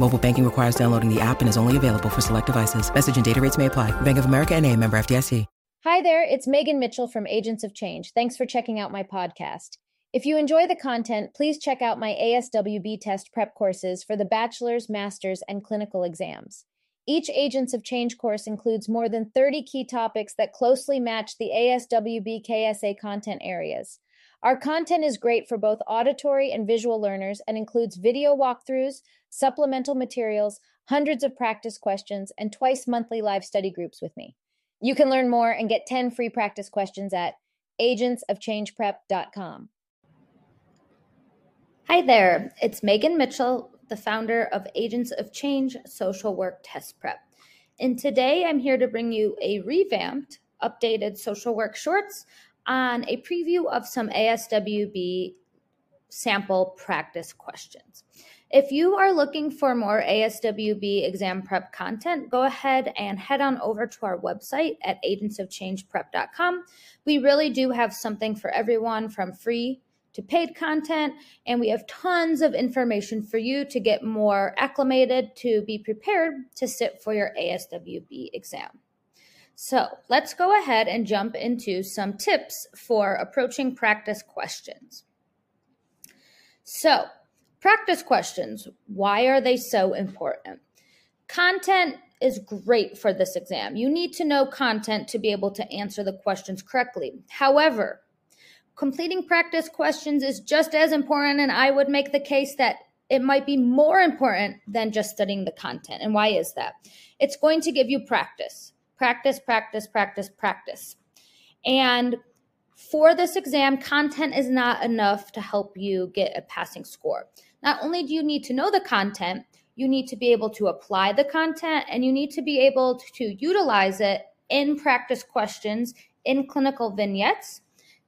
Mobile banking requires downloading the app and is only available for select devices. Message and data rates may apply. Bank of America and a member FDIC. Hi there, it's Meagan Mitchell from Agents of Change. Thanks for checking out my podcast. If you enjoy the content, please check out my ASWB test prep courses for the bachelor's, master's, and clinical exams. Each Agents of Change course includes more than 30 key topics that closely match the ASWB KSA content areas. Our content is great for both auditory and visual learners and includes video walkthroughs, supplemental materials, hundreds of practice questions, and twice monthly live study groups with me. You can learn more and get 10 free practice questions at agentsofchangeprep.com. Hi there, it's Meagan Mitchell, the founder of Agents of Change Social Work Test Prep. And today I'm here to bring you a revamped, updated social work shorts on a preview of some ASWB sample practice questions. If you are looking for more ASWB exam prep content, go ahead and head on over to our website at agentsofchangeprep.com. We really do have something for everyone from free to paid content, and we have tons of information for you to get more acclimated to be prepared to sit for your ASWB exam. So let's go ahead and jump into some tips for approaching practice questions. So, practice questions why are they so important? Content is great for this exam. You need to know content to be able to answer the questions correctly. However, completing practice questions is just as important, and I would make the case that it might be more important than just studying the content. And why is that? It's going to give you practice, practice, practice, practice, practice. And for this exam, content is not enough to help you get a passing score. Not only do you need to know the content, you need to be able to apply the content and you need to be able to utilize it in practice questions, in clinical vignettes,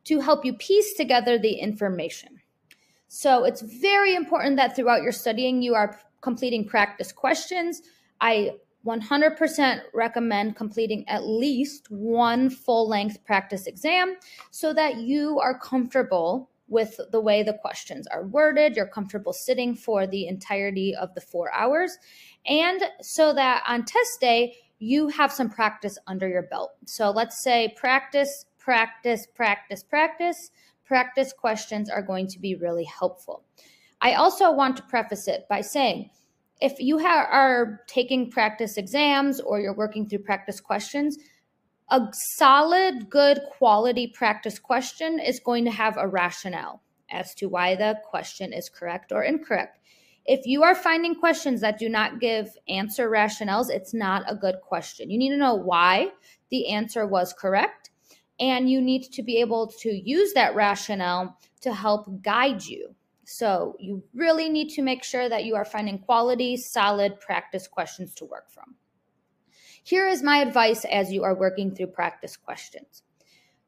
to help you piece together the information. So it's very important that throughout your studying, you are completing practice questions. I 100% recommend completing at least one full length practice exam so that you are comfortable with the way the questions are worded. You're comfortable sitting for the entirety of the four hours. And so that on test day, you have some practice under your belt. So let's say practice practice, practice, practice. Practice questions are going to be really helpful. I also want to preface it by saying if you ha- are taking practice exams or you're working through practice questions, a solid, good quality practice question is going to have a rationale as to why the question is correct or incorrect. If you are finding questions that do not give answer rationales, it's not a good question. You need to know why the answer was correct and you need to be able to use that rationale to help guide you. So you really need to make sure that you are finding quality, solid practice questions to work from. Here is my advice as you are working through practice questions.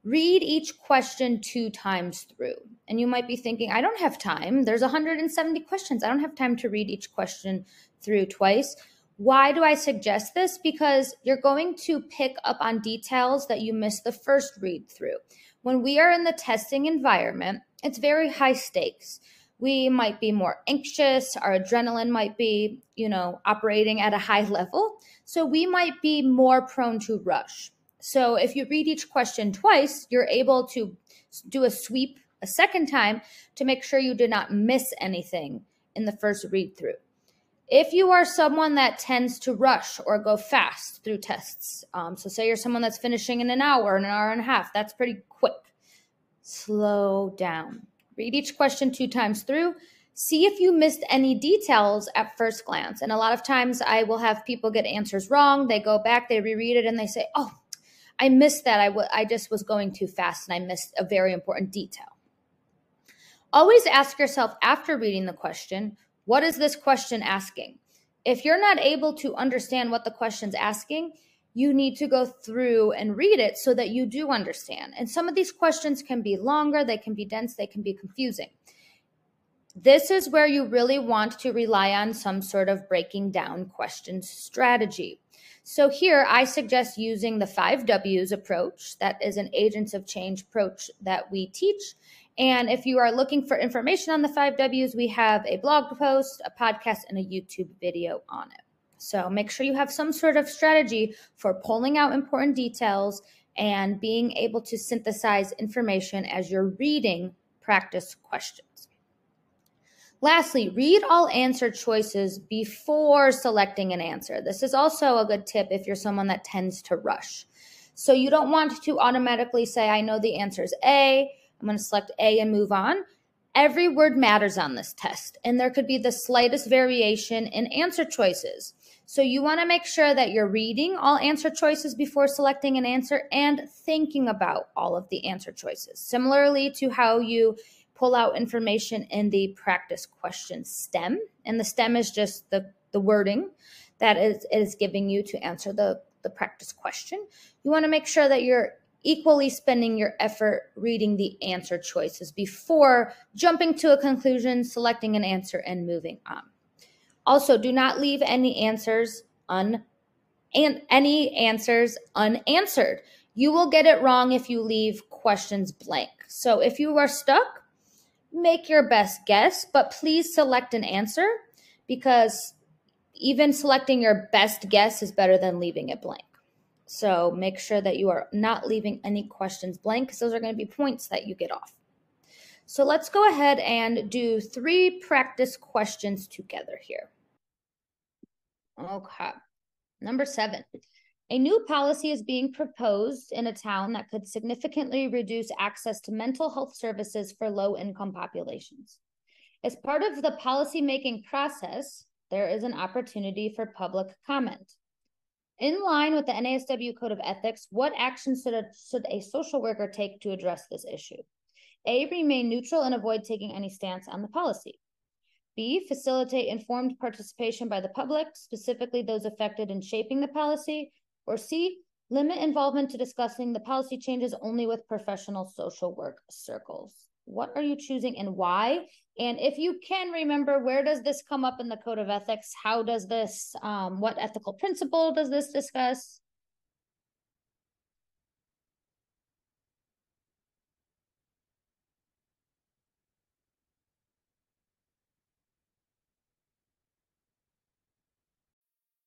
Read each question two times through. And you might be thinking, I don't have time. There's 170 questions. I don't have time to read each question through twice. Why do I suggest this? Because you're going to pick up on details that you missed the first read through. When we are in the testing environment, it's very high stakes. We might be more anxious, our adrenaline might be, you know, operating at a high level. So we might be more prone to rush. So if you read each question twice, you're able to do a sweep a second time to make sure you did not miss anything in the first read through. If you are someone that tends to rush or go fast through tests, um, so say you're someone that's finishing in an hour, an hour and a half, that's pretty quick. Slow down. Read each question two times through. See if you missed any details at first glance. And a lot of times I will have people get answers wrong. They go back, they reread it, and they say, Oh, I missed that. I, w- I just was going too fast and I missed a very important detail. Always ask yourself after reading the question, what is this question asking? If you're not able to understand what the question's asking, you need to go through and read it so that you do understand. And some of these questions can be longer, they can be dense, they can be confusing. This is where you really want to rely on some sort of breaking down questions strategy. So here I suggest using the five W's approach. That is an agents of change approach that we teach. And if you are looking for information on the five W's, we have a blog post, a podcast, and a YouTube video on it. So make sure you have some sort of strategy for pulling out important details and being able to synthesize information as you're reading practice questions. Lastly, read all answer choices before selecting an answer. This is also a good tip if you're someone that tends to rush. So you don't want to automatically say, I know the answer is A, I'm going to select A and move on. Every word matters on this test, and there could be the slightest variation in answer choices. So you want to make sure that you're reading all answer choices before selecting an answer and thinking about all of the answer choices. Similarly to how you pull out information in the practice question STEM. And the STEM is just the, the wording that is, is giving you to answer the, the practice question. You want to make sure that you're equally spending your effort reading the answer choices before jumping to a conclusion, selecting an answer, and moving on. Also, do not leave any answers un and any answers unanswered. You will get it wrong if you leave questions blank. So if you are stuck, make your best guess, but please select an answer because even selecting your best guess is better than leaving it blank. So make sure that you are not leaving any questions blank because those are going to be points that you get off. So let's go ahead and do three practice questions together here. Okay. Number seven. A new policy is being proposed in a town that could significantly reduce access to mental health services for low income populations. As part of the policymaking process, there is an opportunity for public comment. In line with the NASW Code of Ethics, what actions should a, should a social worker take to address this issue? A, remain neutral and avoid taking any stance on the policy. B, facilitate informed participation by the public, specifically those affected in shaping the policy, or C, limit involvement to discussing the policy changes only with professional social work circles. What are you choosing and why? And if you can remember, where does this come up in the Code of Ethics? How does this, um, what ethical principle does this discuss?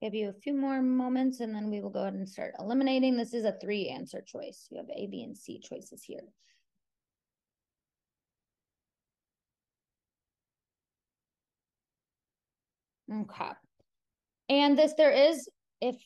Give you a few more moments and then we will go ahead and start eliminating. This is a three answer choice. You have A, B, and C choices here. Okay. And this there is, if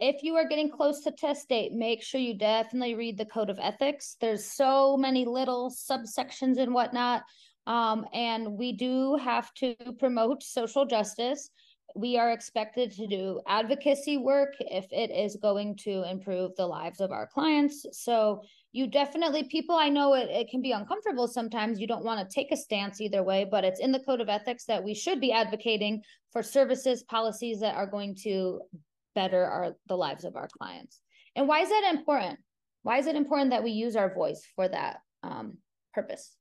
if you are getting close to test date, make sure you definitely read the code of ethics. There's so many little subsections and whatnot. Um, and we do have to promote social justice we are expected to do advocacy work if it is going to improve the lives of our clients. So you definitely people i know it, it can be uncomfortable sometimes. You don't want to take a stance either way but it's in the code of ethics that we should be advocating for services policies that are going to better our the lives of our clients. And why is that important? Why is it important that we use our voice for that um, purpose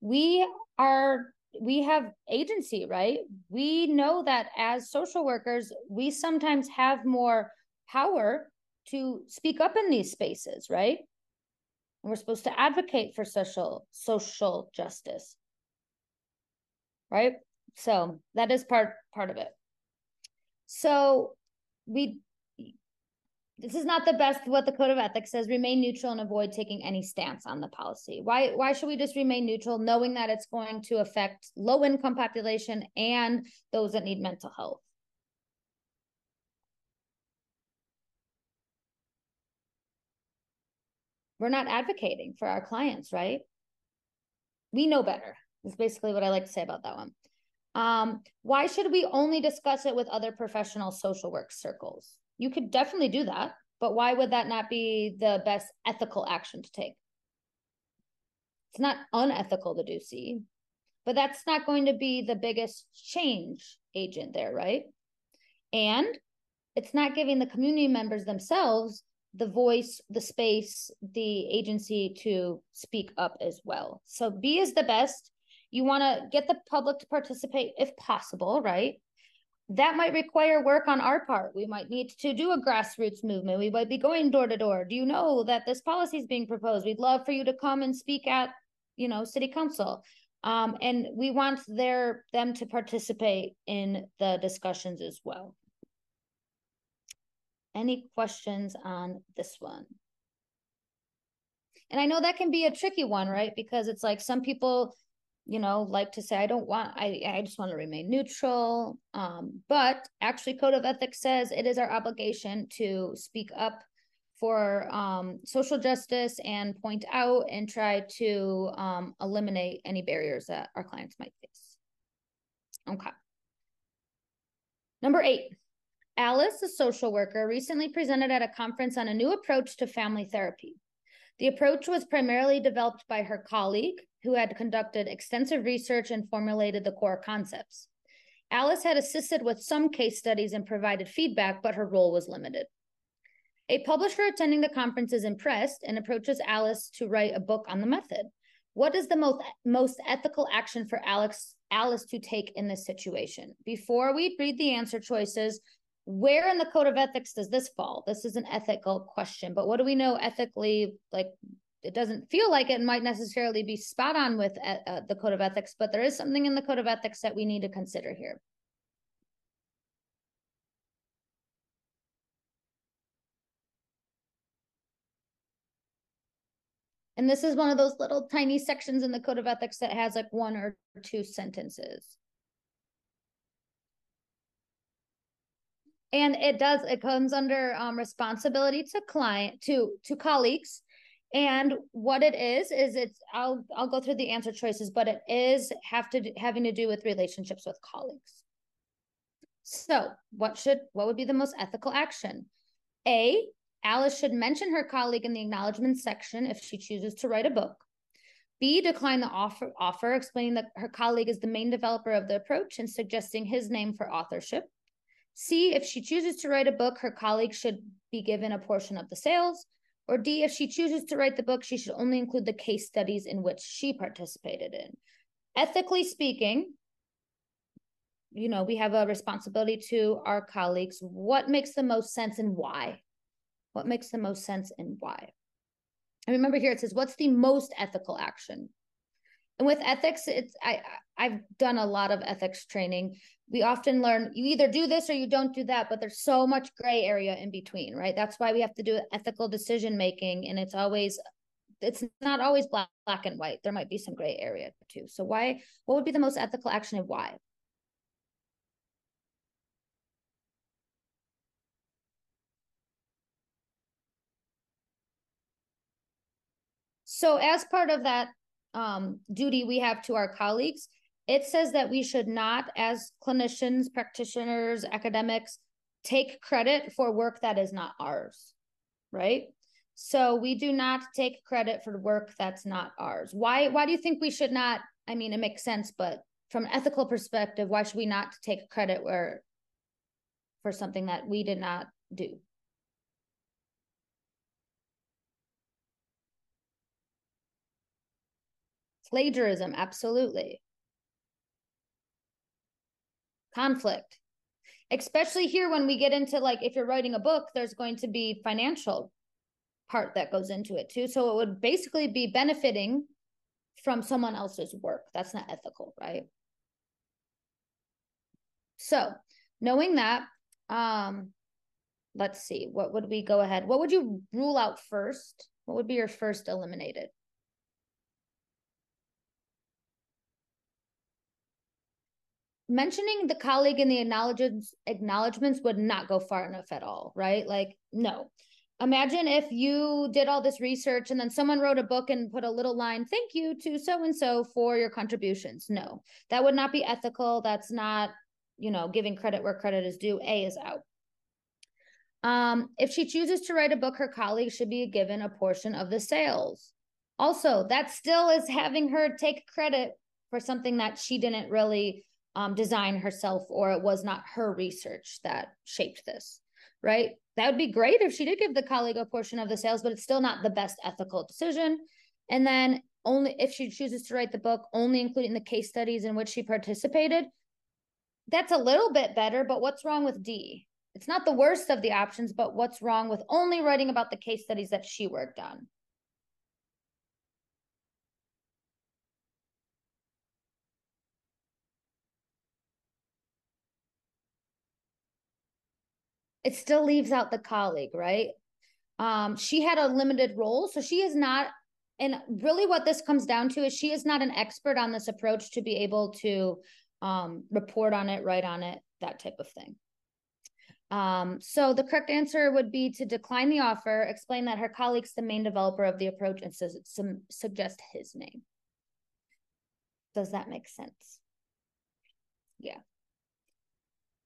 we are we have agency, right? We know that as social workers, we sometimes have more power to speak up in these spaces, right? And we're supposed to advocate for social social justice. Right? So that is part part of it. So we this is not the best what the code of ethics says. Remain neutral and avoid taking any stance on the policy. Why why should we just remain neutral knowing that it's going to affect low income population and those that need mental health? We're not advocating for our clients right? We know better is basically what i like to say about that one. Um, why should we only discuss it with other professional social work circles you could definitely do that, but why would that not be the best ethical action to take? It's not unethical to do C, but that's not going to be the biggest change agent there, right? And it's not giving the community members themselves the voice, the space, the agency to speak up as well. So B is the best. You want to get the public to participate if possible, right? That might require work on our part. We might need to do a grassroots movement. We might be going door to door. Do you know that this policy is being proposed? We'd love for you to come and speak at, you know, city council. Um, and we want their them to participate in the discussions as well. Any questions on this one? And I know that can be a tricky one, right? Because it's like some people you know like to say i don't want i i just want to remain neutral. Um, but actually code of ethics says it is our obligation to speak up for um, social justice and point out and try to um, eliminate any barriers that our clients might face. Okay. Number eight. Alice a social worker recently presented at a conference on a new approach to family therapy the approach was primarily developed by her colleague, who had conducted extensive research and formulated the core concepts. Alice had assisted with some case studies and provided feedback, but her role was limited. A publisher attending the conference is impressed and approaches Alice to write a book on the method. What is the most, most ethical action for Alex, Alice to take in this situation? Before we read the answer choices, where in the code of ethics does this fall? This is an ethical question, but what do we know ethically? Like, it doesn't feel like it might necessarily be spot on with uh, uh, the code of ethics, but there is something in the code of ethics that we need to consider here. And this is one of those little tiny sections in the code of ethics that has like one or two sentences. And it does it comes under um, responsibility to client to to colleagues. And what it is is it's i'll i'll go through the answer choices but it is have to having to do with relationships with colleagues. So what should what would be the most ethical action? A alice should mention her colleague in the acknowledgement section if she chooses to write a book. B decline the offer offer explaining that her colleague is the main developer of the approach and suggesting his name for authorship C, if she chooses to write a book, her colleagues should be given a portion of the sales. Or D, if she chooses to write the book, she should only include the case studies in which she participated in. Ethically speaking, you know, we have a responsibility to our colleagues. What makes the most sense and why? What makes the most sense and why? And remember here it says, what's the most ethical action? And with ethics, it's I I've done a lot of ethics training. We often learn you either do this or you don't do that, but there's so much gray area in between, right? That's why we have to do ethical decision making, and it's always it's not always black black and white. There might be some gray area too. So why what would be the most ethical action and why? So as part of that um, duty we have to our colleagues, it says that we should not, as clinicians, practitioners, academics, take credit for work that is not ours, right? So we do not take credit for work that's not ours. Why why do you think we should not? I mean, it makes sense, but from an ethical perspective, why should we not take credit where for something that we did not do? Plagiarism, absolutely. Conflict, especially here when we get into like if you're writing a book, there's going to be financial part that goes into it too. So it would basically be benefiting from someone else's work. That's not ethical, right? So knowing that, um, let's see, what would we go ahead? What would you rule out first? What would be your first eliminated? Mentioning the colleague in the acknowledgements acknowledgements would not go far enough at all, right? Like, no. Imagine if you did all this research and then someone wrote a book and put a little line, thank you to so and so for your contributions. No, that would not be ethical. That's not, you know, giving credit where credit is due. A is out. Um, if she chooses to write a book, her colleague should be given a portion of the sales. Also, that still is having her take credit for something that she didn't really um, design herself or it was not her research that shaped this, right? That would be great if she did give the colleague a portion of the sales, but it's still not the best ethical decision. And then only if she chooses to write the book, only including the case studies in which she participated, that's a little bit better. But what's wrong with D? It's not the worst of the options, but what's wrong with only writing about the case studies that she worked on? It still leaves out the colleague, right? Um, she had a limited role, so she is not. And really, what this comes down to is she is not an expert on this approach to be able to um, report on it, write on it, that type of thing. Um, so the correct answer would be to decline the offer, explain that her colleague's the main developer of the approach, and su- su- suggest his name. Does that make sense? Yeah.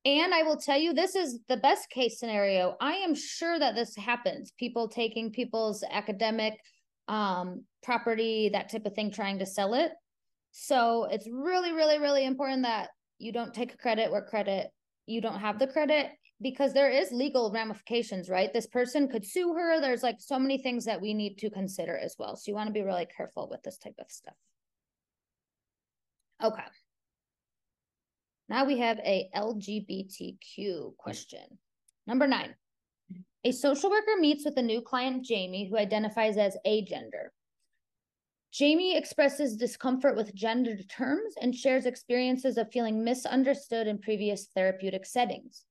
And I will tell you, this is the best case scenario. I am sure that this happens. People taking people's academic um, property, that type of thing, trying to sell it. So it's really, really, really important that you don't take credit where credit you don't have the credit because there is legal ramifications, right? This person could sue her. There's like so many things that we need to consider as well. So you want to be really careful with this type of stuff. Okay. Now we have a LGBTQ question. Number nine. A social worker meets with a new client, Jamie, who identifies as agender. Jamie expresses discomfort with gendered terms and shares experiences of feeling misunderstood in previous therapeutic settings.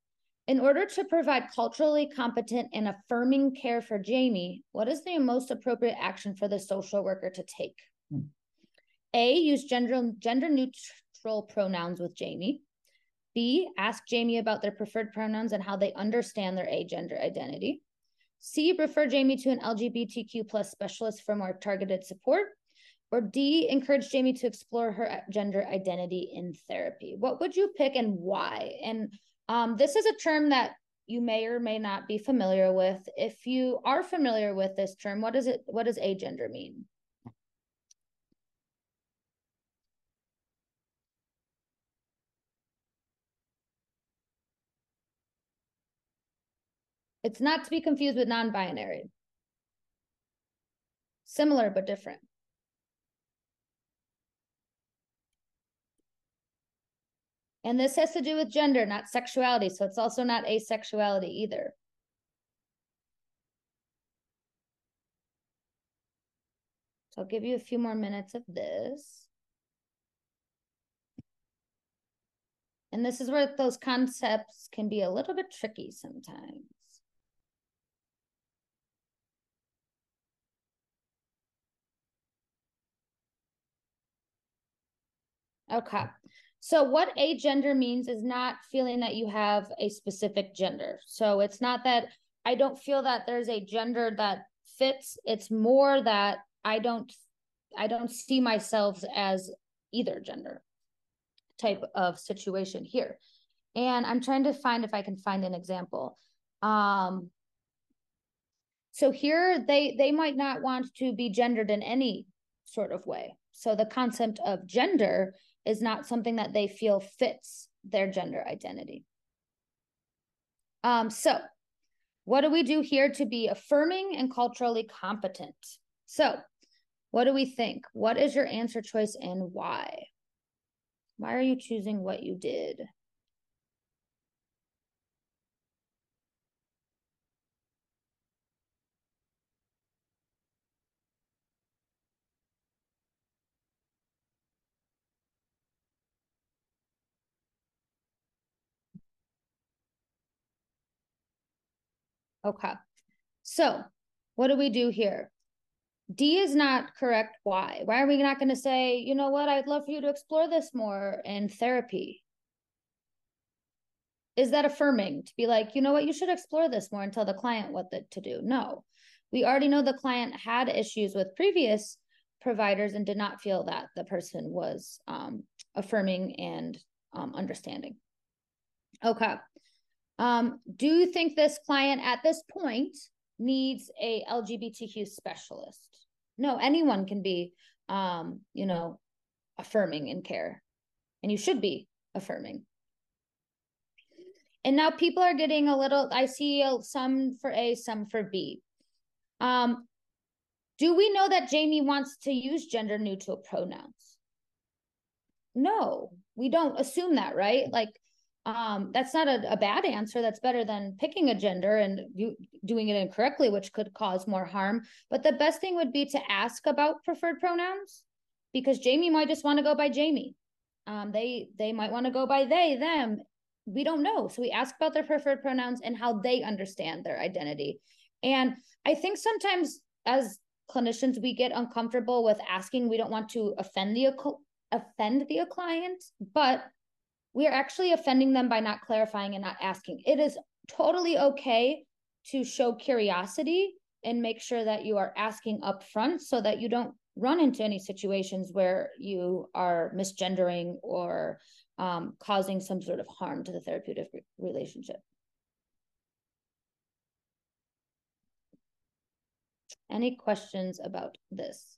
In order to provide culturally competent and affirming care for Jamie, what is the most appropriate action for the social worker to take? Hmm. A, use gender, gender neutral pronouns with Jamie. B, ask Jamie about their preferred pronouns and how they understand their agender identity. C, refer Jamie to an LGBTQ plus specialist for more targeted support. Or D, encourage Jamie to explore her gender identity in therapy. What would you pick and why? And um, this is a term that you may or may not be familiar with. If you are familiar with this term, what does it what does agender mean? It's not to be confused with non binary. Similar but different. And this has to do with gender, not sexuality. So it's also not asexuality either. So I'll give you a few more minutes of this. And this is where those concepts can be a little bit tricky sometimes. Okay. So what agender means is not feeling that you have a specific gender. So it's not that I don't feel that there's a gender that fits. It's more that I don't I don't see myself as either gender type of situation here. And I'm trying to find if I can find an example. Um, so here they they might not want to be gendered in any sort of way. So the concept of gender is not something that they feel fits their gender identity. Um, so what do we do here to be affirming and culturally competent? So what do we think? What is your answer choice and why? Why are you choosing what you did? Okay. So what do we do here? D is not correct. Why? Why are we not going to say, you know what, I'd love for you to explore this more in therapy? Is that affirming to be like, you know what, you should explore this more and tell the client what the, to do? No. We already know the client had issues with previous providers and did not feel that the person was um, affirming and um, understanding. Okay. Um, do you think this client at this point needs a LGBTQ specialist? No, anyone can be, um, you know, affirming in care, and you should be affirming. And now people are getting a little. I see some for A, some for B. Um, do we know that Jamie wants to use gender neutral pronouns? No, we don't assume that, right? Like um, that's not a, a, bad answer. That's better than picking a gender and you, doing it incorrectly, which could cause more harm. But the best thing would be to ask about preferred pronouns because Jamie might just want to go by Jamie. Um, they they might want to go by they them. We don't know, so we ask about their preferred pronouns and how they understand their identity. And I think sometimes as clinicians we get uncomfortable with asking. We don't want to offend the offend the client, but we are actually offending them by not clarifying and not asking. It is totally okay to show curiosity and make sure that you are asking up front so that you don't run into any situations where you are misgendering or um, causing some sort of harm to the therapeutic relationship. Any questions about this?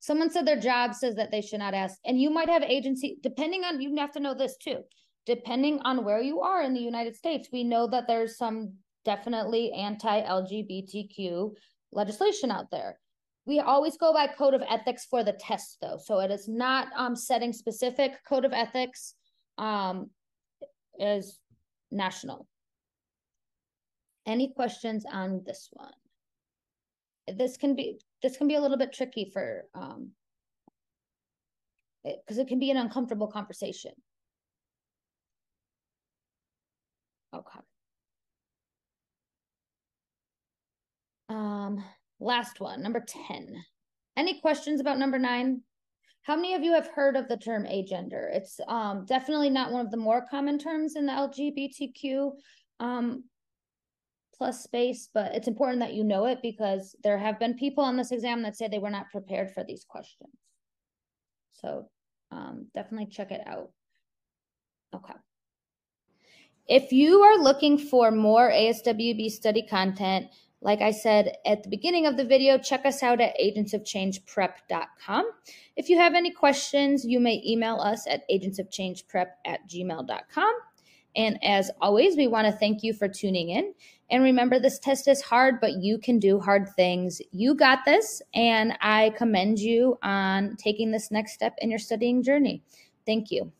Someone said their job says that they should not ask. And you might have agency, depending on, you have to know this too. Depending on where you are in the United States, we know that there's some definitely anti LGBTQ legislation out there. We always go by code of ethics for the test, though. So it is not um, setting specific code of ethics um, is national. Any questions on this one? This can be this can be a little bit tricky for um because it, it can be an uncomfortable conversation. Okay. Um, last one, number 10. Any questions about number nine? How many of you have heard of the term agender? It's um, definitely not one of the more common terms in the LGBTQ um, plus space, but it's important that you know it because there have been people on this exam that say they were not prepared for these questions. So um, definitely check it out. Okay. If you are looking for more ASWB study content, like I said at the beginning of the video, check us out at agentsofchangeprep.com. If you have any questions, you may email us at agentsofchangeprep at gmail.com. And as always, we want to thank you for tuning in. And remember, this test is hard, but you can do hard things. You got this, and I commend you on taking this next step in your studying journey. Thank you.